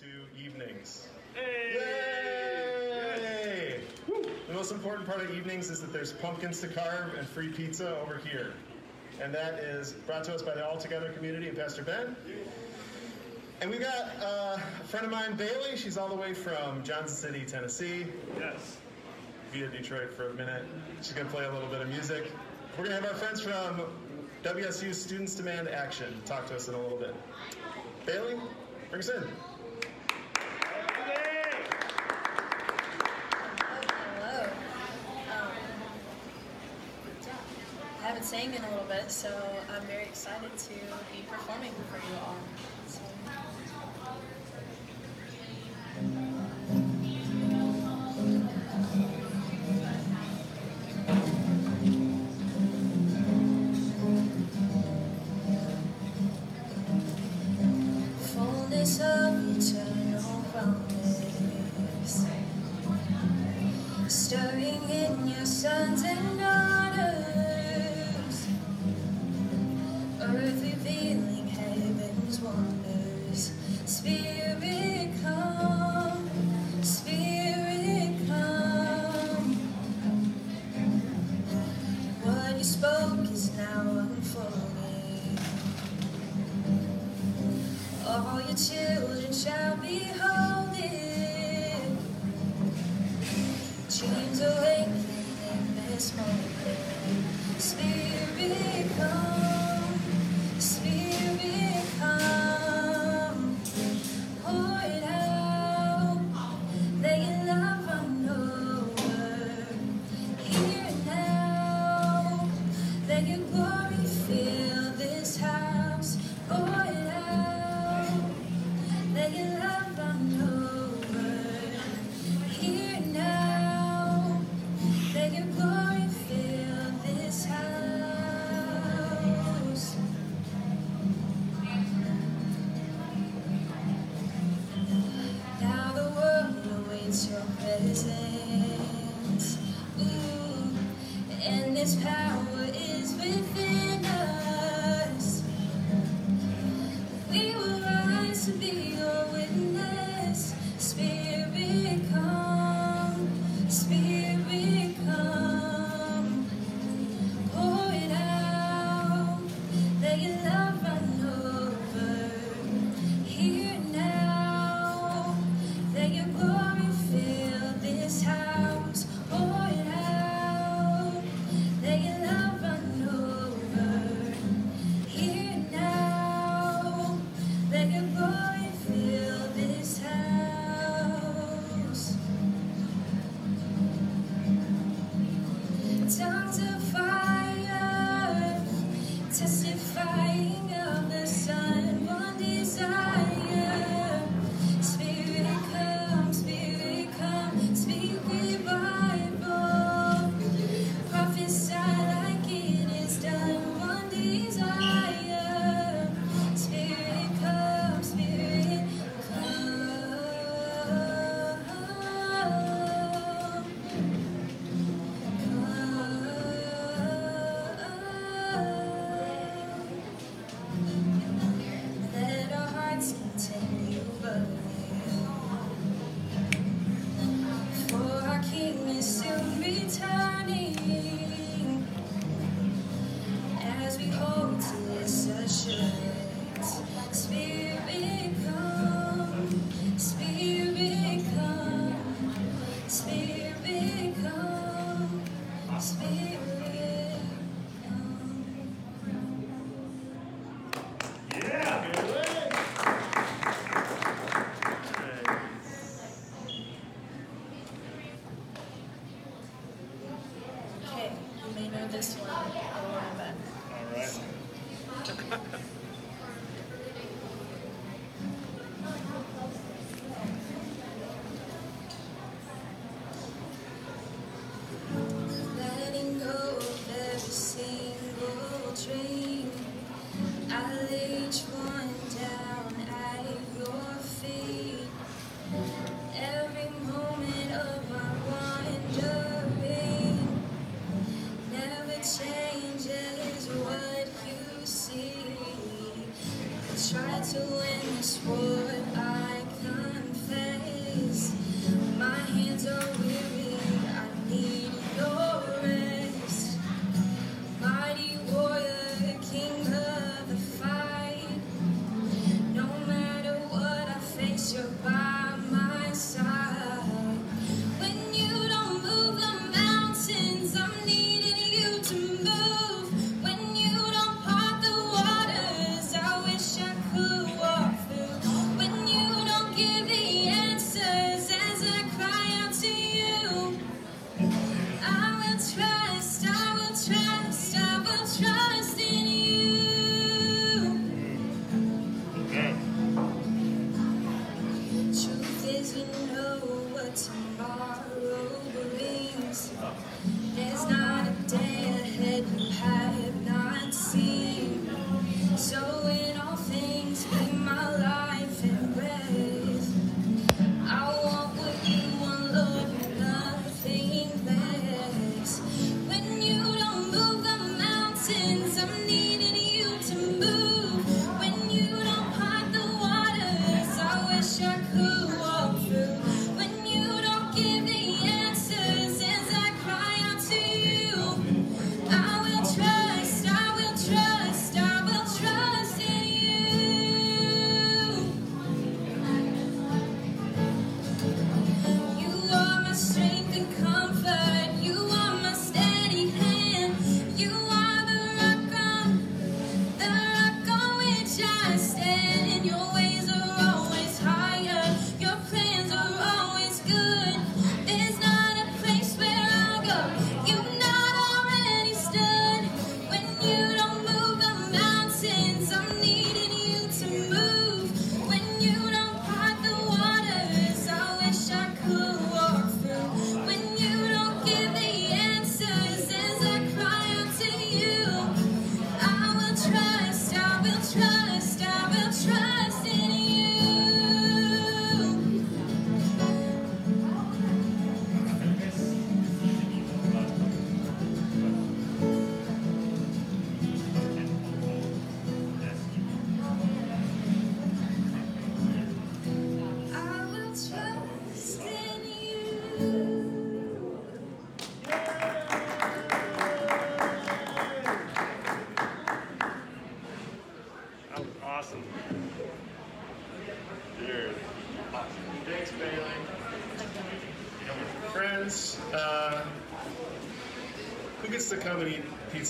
to evenings. Hey! Yay! The most important part of evenings is that there's pumpkins to carve and free pizza over here. And that is brought to us by the All Together community and Pastor Ben. And we've got uh, a friend of mine, Bailey. She's all the way from Johnson City, Tennessee, Yes. via Detroit for a minute. She's going to play a little bit of music. We're going to have our friends from WSU Students Demand Action talk to us in a little bit. Bailey, bring us in. Hello. Um, yeah, I haven't sang in a little bit, so I'm very excited to be performing for you all. Children shall behold it. Dreams awakening in this moment. Spirit come,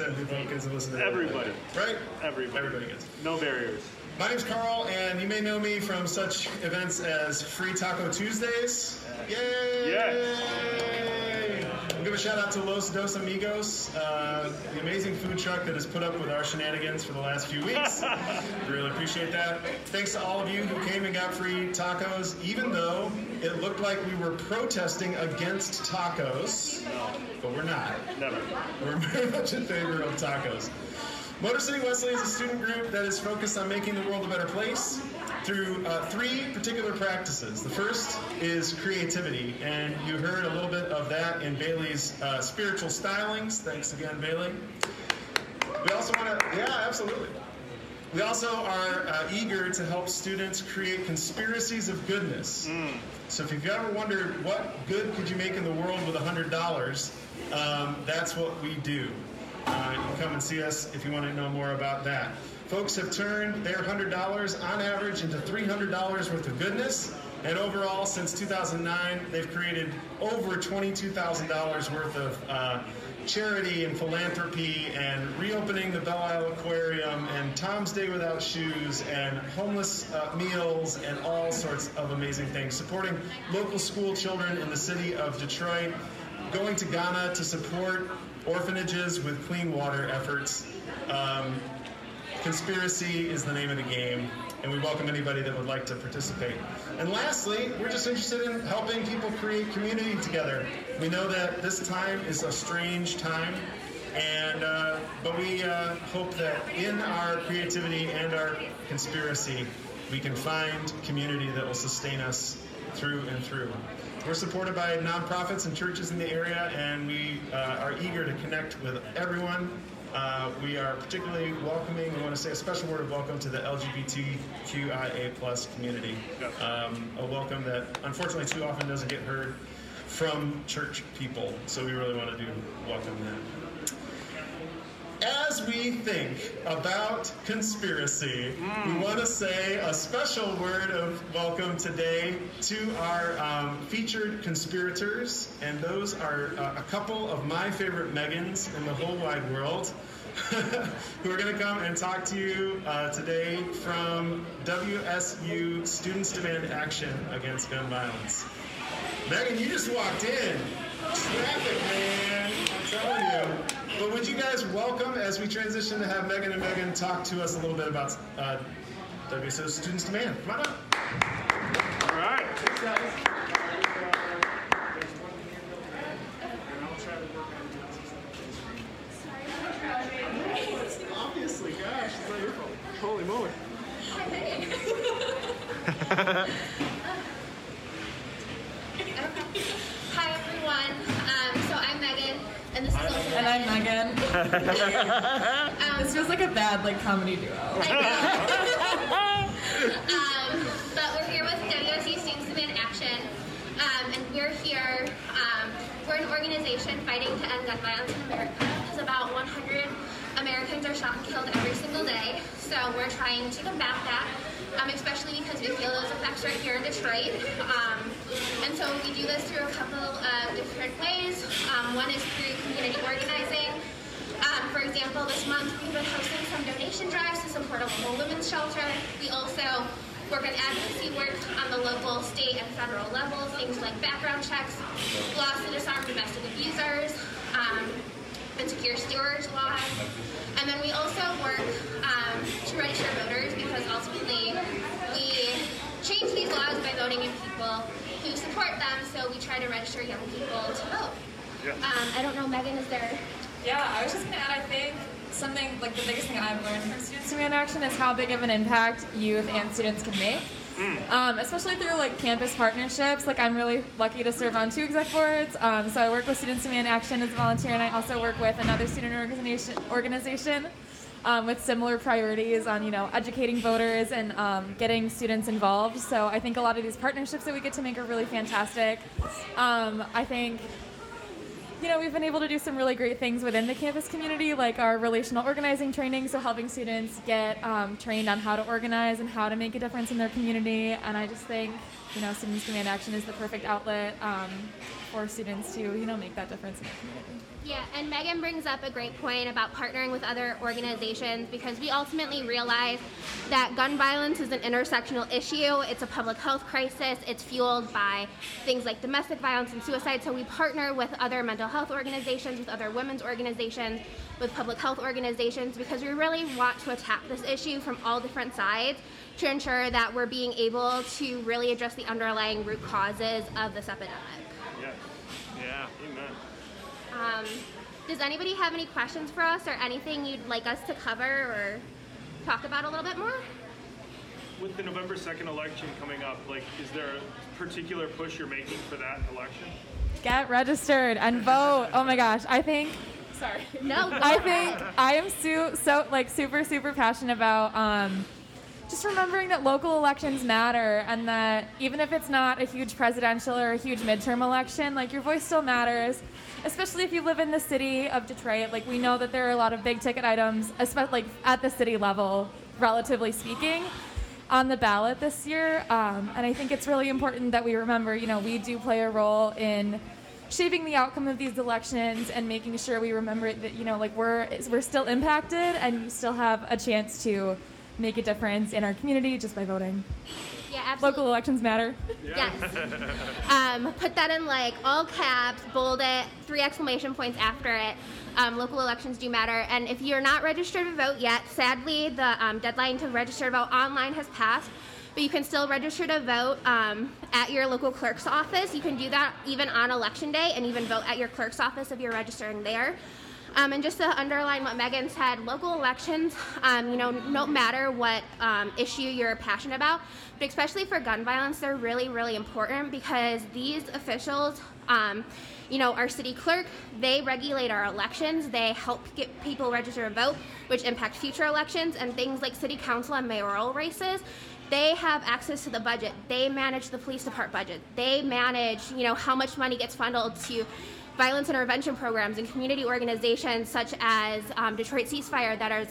and do pumpkins and listen to Everybody. Right? Everybody. Everybody gets. No barriers. My name's Carl, and you may know me from such events as Free Taco Tuesdays. Yay! Yes. I'll give a shout out to Los Dos Amigos, uh, the amazing food truck that has put up with our shenanigans for the last few weeks. really appreciate that. Thanks to all of you who came and got free tacos, even though it looked like we were protesting against tacos, but we're not. Never. We're very much in favor of tacos. Motor City Wesley is a student group that is focused on making the world a better place through uh, three particular practices. The first is creativity, and you heard a little bit of that in Bailey's uh, spiritual stylings. Thanks again, Bailey. We also want to, yeah, absolutely. We also are uh, eager to help students create conspiracies of goodness. So if you've ever wondered what good could you make in the world with $100, um, that's what we do. Uh, you can come and see us if you want to know more about that. Folks have turned their $100 on average into $300 worth of goodness. And overall, since 2009, they've created over $22,000 worth of uh, charity and philanthropy and reopening the Belle Isle Aquarium and Tom's Day Without Shoes and homeless uh, meals and all sorts of amazing things. Supporting local school children in the city of Detroit, going to Ghana to support orphanages with clean water efforts. Um, Conspiracy is the name of the game, and we welcome anybody that would like to participate. And lastly, we're just interested in helping people create community together. We know that this time is a strange time, and uh, but we uh, hope that in our creativity and our conspiracy, we can find community that will sustain us through and through. We're supported by nonprofits and churches in the area, and we uh, are eager to connect with everyone. Uh, we are particularly welcoming. We want to say a special word of welcome to the LGBTQIA plus community. Um, a welcome that unfortunately too often doesn't get heard from church people. So we really want to do welcome them. As we think about conspiracy, we want to say a special word of welcome today to our um, featured conspirators, and those are uh, a couple of my favorite Megans in the whole wide world. who are going to come and talk to you uh, today from WSU Students Demand Action Against Gun Violence. Megan, you just walked in. Traffic, man. I'm telling you. But would you guys welcome as we transition to have Megan and Megan talk to us a little bit about uh, WSU Students Demand? Come on up. All right. Obviously, gosh, it's not your fault. Holy moly. Hi everyone. Um, so I'm Megan, and this is also And I'm Megan. this feels like a bad like comedy duo. Um, but we're here with WSU Students Demand Action, um, and we're here. Um, we're an organization fighting to end gun violence in America because about 100 Americans are shot and killed every single day. So we're trying to combat that, um, especially because we feel those effects right here in Detroit. Um, and so we do this through a couple of different ways. Um, one is through community organizing. For example, this month we've been hosting some donation drives to support a local women's shelter. We also work on advocacy work on the local, state, and federal level, things like background checks, laws to disarm domestic abusers, um, and secure storage laws. And then we also work um, to register voters because ultimately we change these laws by voting in people who support them, so we try to register young people to vote. Um, I don't know, Megan, is there Yeah, I was just gonna add. I think something like the biggest thing I've learned from Students Demand Action is how big of an impact youth and students can make. Um, especially through like campus partnerships. Like I'm really lucky to serve on two exec boards. Um, so I work with Students Demand Action as a volunteer, and I also work with another student organization organization um, with similar priorities on you know educating voters and um, getting students involved. So I think a lot of these partnerships that we get to make are really fantastic. Um, I think you know, we've been able to do some really great things within the campus community, like our relational organizing training, so helping students get um, trained on how to organize and how to make a difference in their community. And I just think, you know, Students Demand Action is the perfect outlet um, for students to, you know, make that difference in the community. Yeah, and Megan brings up a great point about partnering with other organizations because we ultimately realize that gun violence is an intersectional issue. It's a public health crisis. It's fueled by things like domestic violence and suicide. So we partner with other mental health organizations, with other women's organizations, with public health organizations because we really want to attack this issue from all different sides to ensure that we're being able to really address the underlying root causes of this epidemic. Yes. Yeah. Amen. Um, does anybody have any questions for us or anything you'd like us to cover or talk about a little bit more? With the November 2nd election coming up, like, is there a particular push you're making for that election? Get registered and vote. Oh my gosh, I think. Sorry. No, I think I am so so like super super passionate about um, just remembering that local elections matter and that even if it's not a huge presidential or a huge midterm election, like your voice still matters. Especially if you live in the city of Detroit, like we know that there are a lot of big ticket items, especially like at the city level, relatively speaking, on the ballot this year. Um, and I think it's really important that we remember, you know, we do play a role in shaping the outcome of these elections and making sure we remember that you know like we're we're still impacted and you still have a chance to make a difference in our community just by voting. Yeah, absolutely. Local elections matter. Yes. um, put that in like all caps, bold it, three exclamation points after it. Um, local elections do matter. And if you're not registered to vote yet, sadly, the um, deadline to register to vote online has passed. But you can still register to vote um, at your local clerk's office. You can do that even on election day and even vote at your clerk's office if you're registering there. Um, and just to underline what Megan said, local elections, um, you know, no matter what um, issue you're passionate about, but especially for gun violence, they're really, really important because these officials, um, you know, our city clerk, they regulate our elections. They help get people register to vote, which impact future elections, and things like city council and mayoral races. They have access to the budget. They manage the police department budget. They manage, you know, how much money gets funneled to violence intervention programs and community organizations such as um, Detroit Ceasefire that are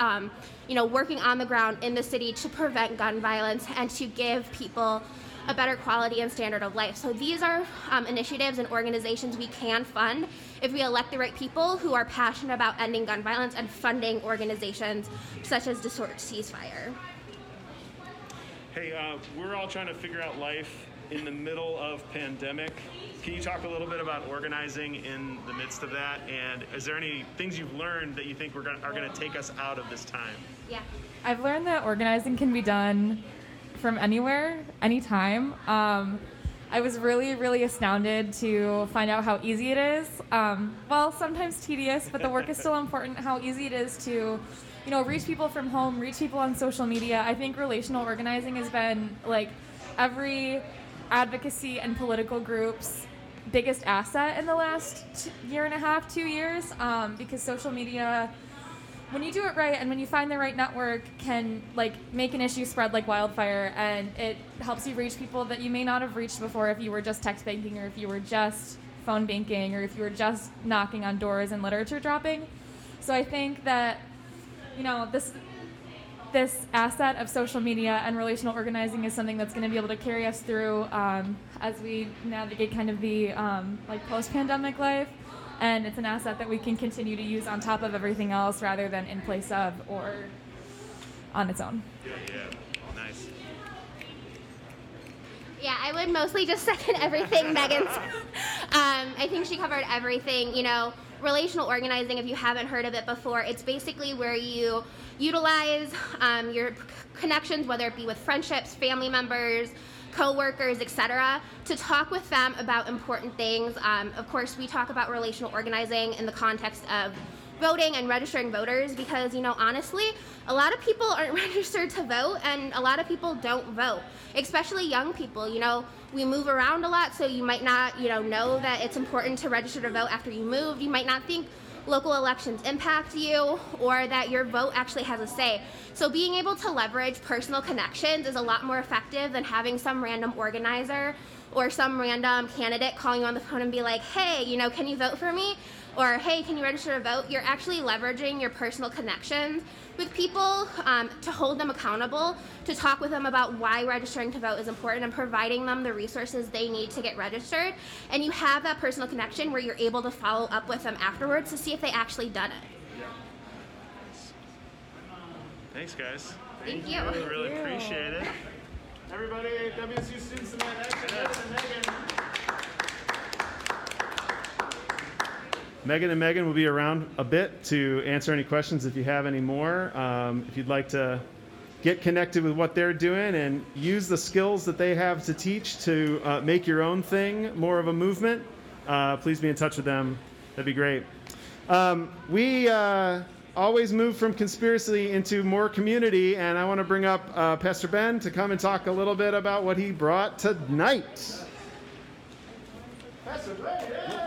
um, you know, working on the ground in the city to prevent gun violence and to give people a better quality and standard of life. So these are um, initiatives and organizations we can fund if we elect the right people who are passionate about ending gun violence and funding organizations such as Detroit Ceasefire. Hey, uh, we're all trying to figure out life in the middle of pandemic. Can you talk a little bit about organizing in the midst of that? And is there any things you've learned that you think we're gonna, are going to take us out of this time? Yeah. I've learned that organizing can be done from anywhere, anytime. Um, I was really, really astounded to find out how easy it is. Um, well, sometimes tedious, but the work is still important. How easy it is to, you know, reach people from home, reach people on social media. I think relational organizing has been like every advocacy and political group's biggest asset in the last year and a half, two years, um, because social media when you do it right and when you find the right network can like make an issue spread like wildfire and it helps you reach people that you may not have reached before if you were just text banking or if you were just phone banking or if you were just knocking on doors and literature dropping. So i think that you know this this asset of social media and relational organizing is something that's going to be able to carry us through um, as we navigate kind of the um, like post-pandemic life and it's an asset that we can continue to use on top of everything else rather than in place of or on its own Yeah, yeah. Nice. Yeah, I would mostly just second everything Megan said. Um, I think she covered everything. You know, relational organizing, if you haven't heard of it before, it's basically where you utilize um, your connections, whether it be with friendships, family members, co-workers, etc., to talk with them about important things. Um, of course, we talk about relational organizing in the context of voting and registering voters because you know honestly a lot of people aren't registered to vote and a lot of people don't vote especially young people. You know we move around a lot so you might not you know know that it's important to register to vote after you moved. You might not think local elections impact you or that your vote actually has a say. So being able to leverage personal connections is a lot more effective than having some random organizer or some random candidate calling you on the phone and be like hey you know can you vote for me or hey, can you register to vote? You're actually leveraging your personal connections with people um, to hold them accountable, to talk with them about why registering to vote is important, and providing them the resources they need to get registered. And you have that personal connection where you're able to follow up with them afterwards to see if they actually done it. Thanks, guys. Thank you. Really, really appreciate it. Everybody, WSU Students in Action, Megan and Megan. Megan and Megan will be around a bit to answer any questions if you have any more. Um, if you'd like to get connected with what they're doing and use the skills that they have to teach to uh, make your own thing more of a movement, uh, please be in touch with them. That'd be great. Um, we uh, always move from conspiracy into more community, and I want to bring up uh, Pastor Ben to come and talk a little bit about what he brought tonight. Pastor Ben, yeah.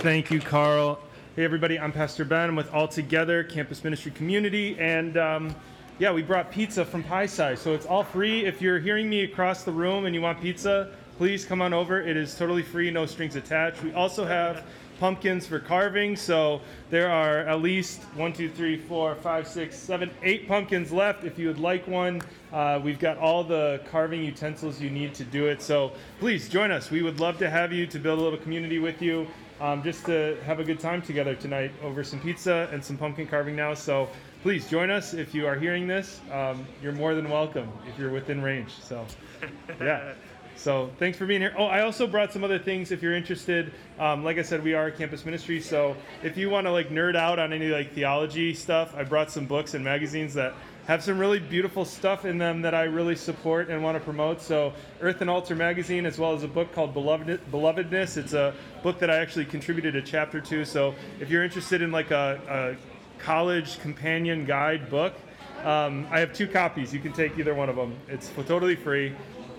Thank you, Carl. Hey, everybody, I'm Pastor Ben. I'm with All Together Campus Ministry Community. And um, yeah, we brought pizza from Pie-Sci. So it's all free. If you're hearing me across the room and you want pizza, please come on over. It is totally free, no strings attached. We also have pumpkins for carving. So there are at least one, two, three, four, five, six, seven, eight pumpkins left. If you would like one, uh, we've got all the carving utensils you need to do it. So please join us. We would love to have you to build a little community with you um, just to have a good time together tonight over some pizza and some pumpkin carving now. So please join us if you are hearing this. Um, you're more than welcome if you're within range. So, yeah. So thanks for being here. Oh, I also brought some other things if you're interested. Um, like I said, we are a campus ministry, so if you want to like nerd out on any like theology stuff, I brought some books and magazines that have some really beautiful stuff in them that I really support and want to promote. So, Earth and Altar magazine, as well as a book called Beloved, Belovedness. It's a book that I actually contributed a chapter to. So, if you're interested in like a, a college companion guide book, um, I have two copies. You can take either one of them. It's totally free,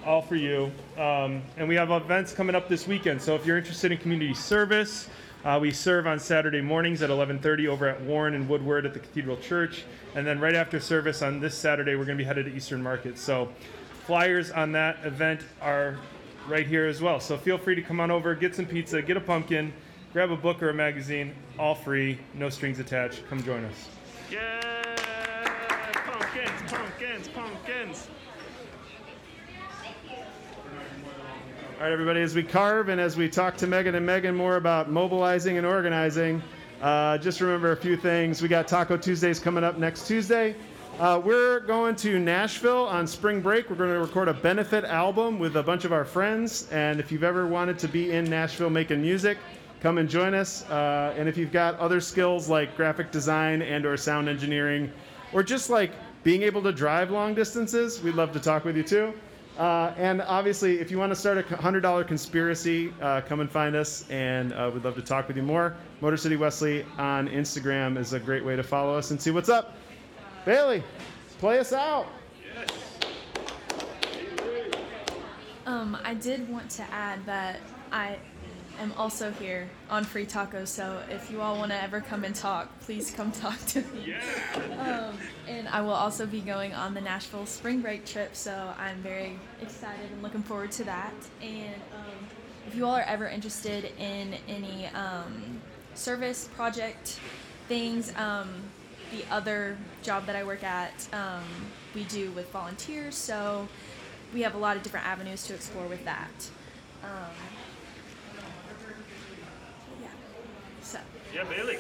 all for you. Um, and we have events coming up this weekend. So, if you're interested in community service, uh, we serve on Saturday mornings at 11:30 over at Warren and Woodward at the Cathedral Church, and then right after service on this Saturday, we're going to be headed to Eastern Market. So, flyers on that event are right here as well. So feel free to come on over, get some pizza, get a pumpkin, grab a book or a magazine, all free, no strings attached. Come join us. Yeah! Pumpkins, pumpkins, pumpkins. All right, everybody, as we carve and as we talk to Megan and Megan more about mobilizing and organizing, uh, just remember a few things. We got Taco Tuesdays coming up next Tuesday. Uh, we're going to Nashville on spring break. We're going to record a benefit album with a bunch of our friends. And if you've ever wanted to be in Nashville making music, come and join us. Uh, and if you've got other skills like graphic design and/or sound engineering, or just like being able to drive long distances, we'd love to talk with you too. Uh, and obviously, if you want to start a $100 conspiracy, uh, come and find us, and uh, we'd love to talk with you more. Motor City Wesley on Instagram is a great way to follow us and see what's up. Bailey, play us out. Um, I did want to add that I am also here on Free Tacos, so if you all want to ever come and talk, please come talk to me. Um, and I will also be going on the Nashville spring break trip, so I'm very excited and looking forward to that. And um, if you all are ever interested in any um, service project things, um, the other job that I work at, um, we do with volunteers, so we have a lot of different avenues to explore with that. Um, yeah. So. Yeah, Bailey.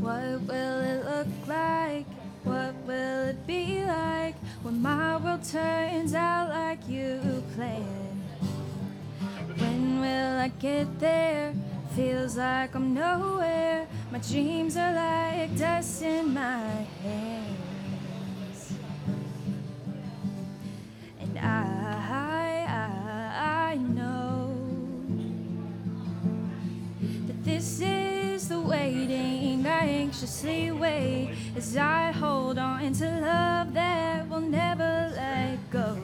What will it look like? What will it be like when my world turns out like you planned? When will I get there? Feels like I'm nowhere. My dreams are like dust in my hands. I anxiously wait as I hold on to love that will never let go.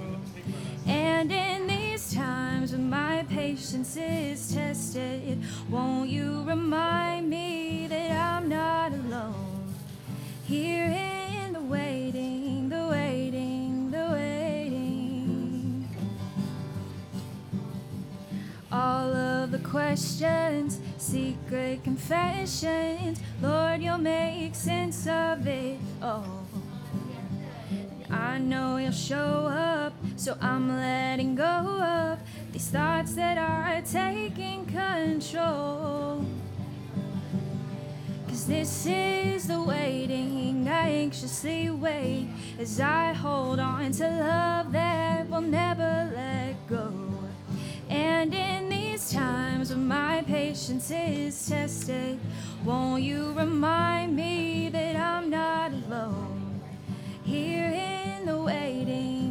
And in these times when my patience is tested, won't you remind me that I'm not alone? Here in the waiting, questions, secret confessions, Lord, you'll make sense of it all. I know you'll show up, so I'm letting go of these thoughts that are taking control. Cause this is the waiting, I anxiously wait as I hold on to love that will never let go. And in these times of my patience is tested, won't you remind me that I'm not alone here in the waiting?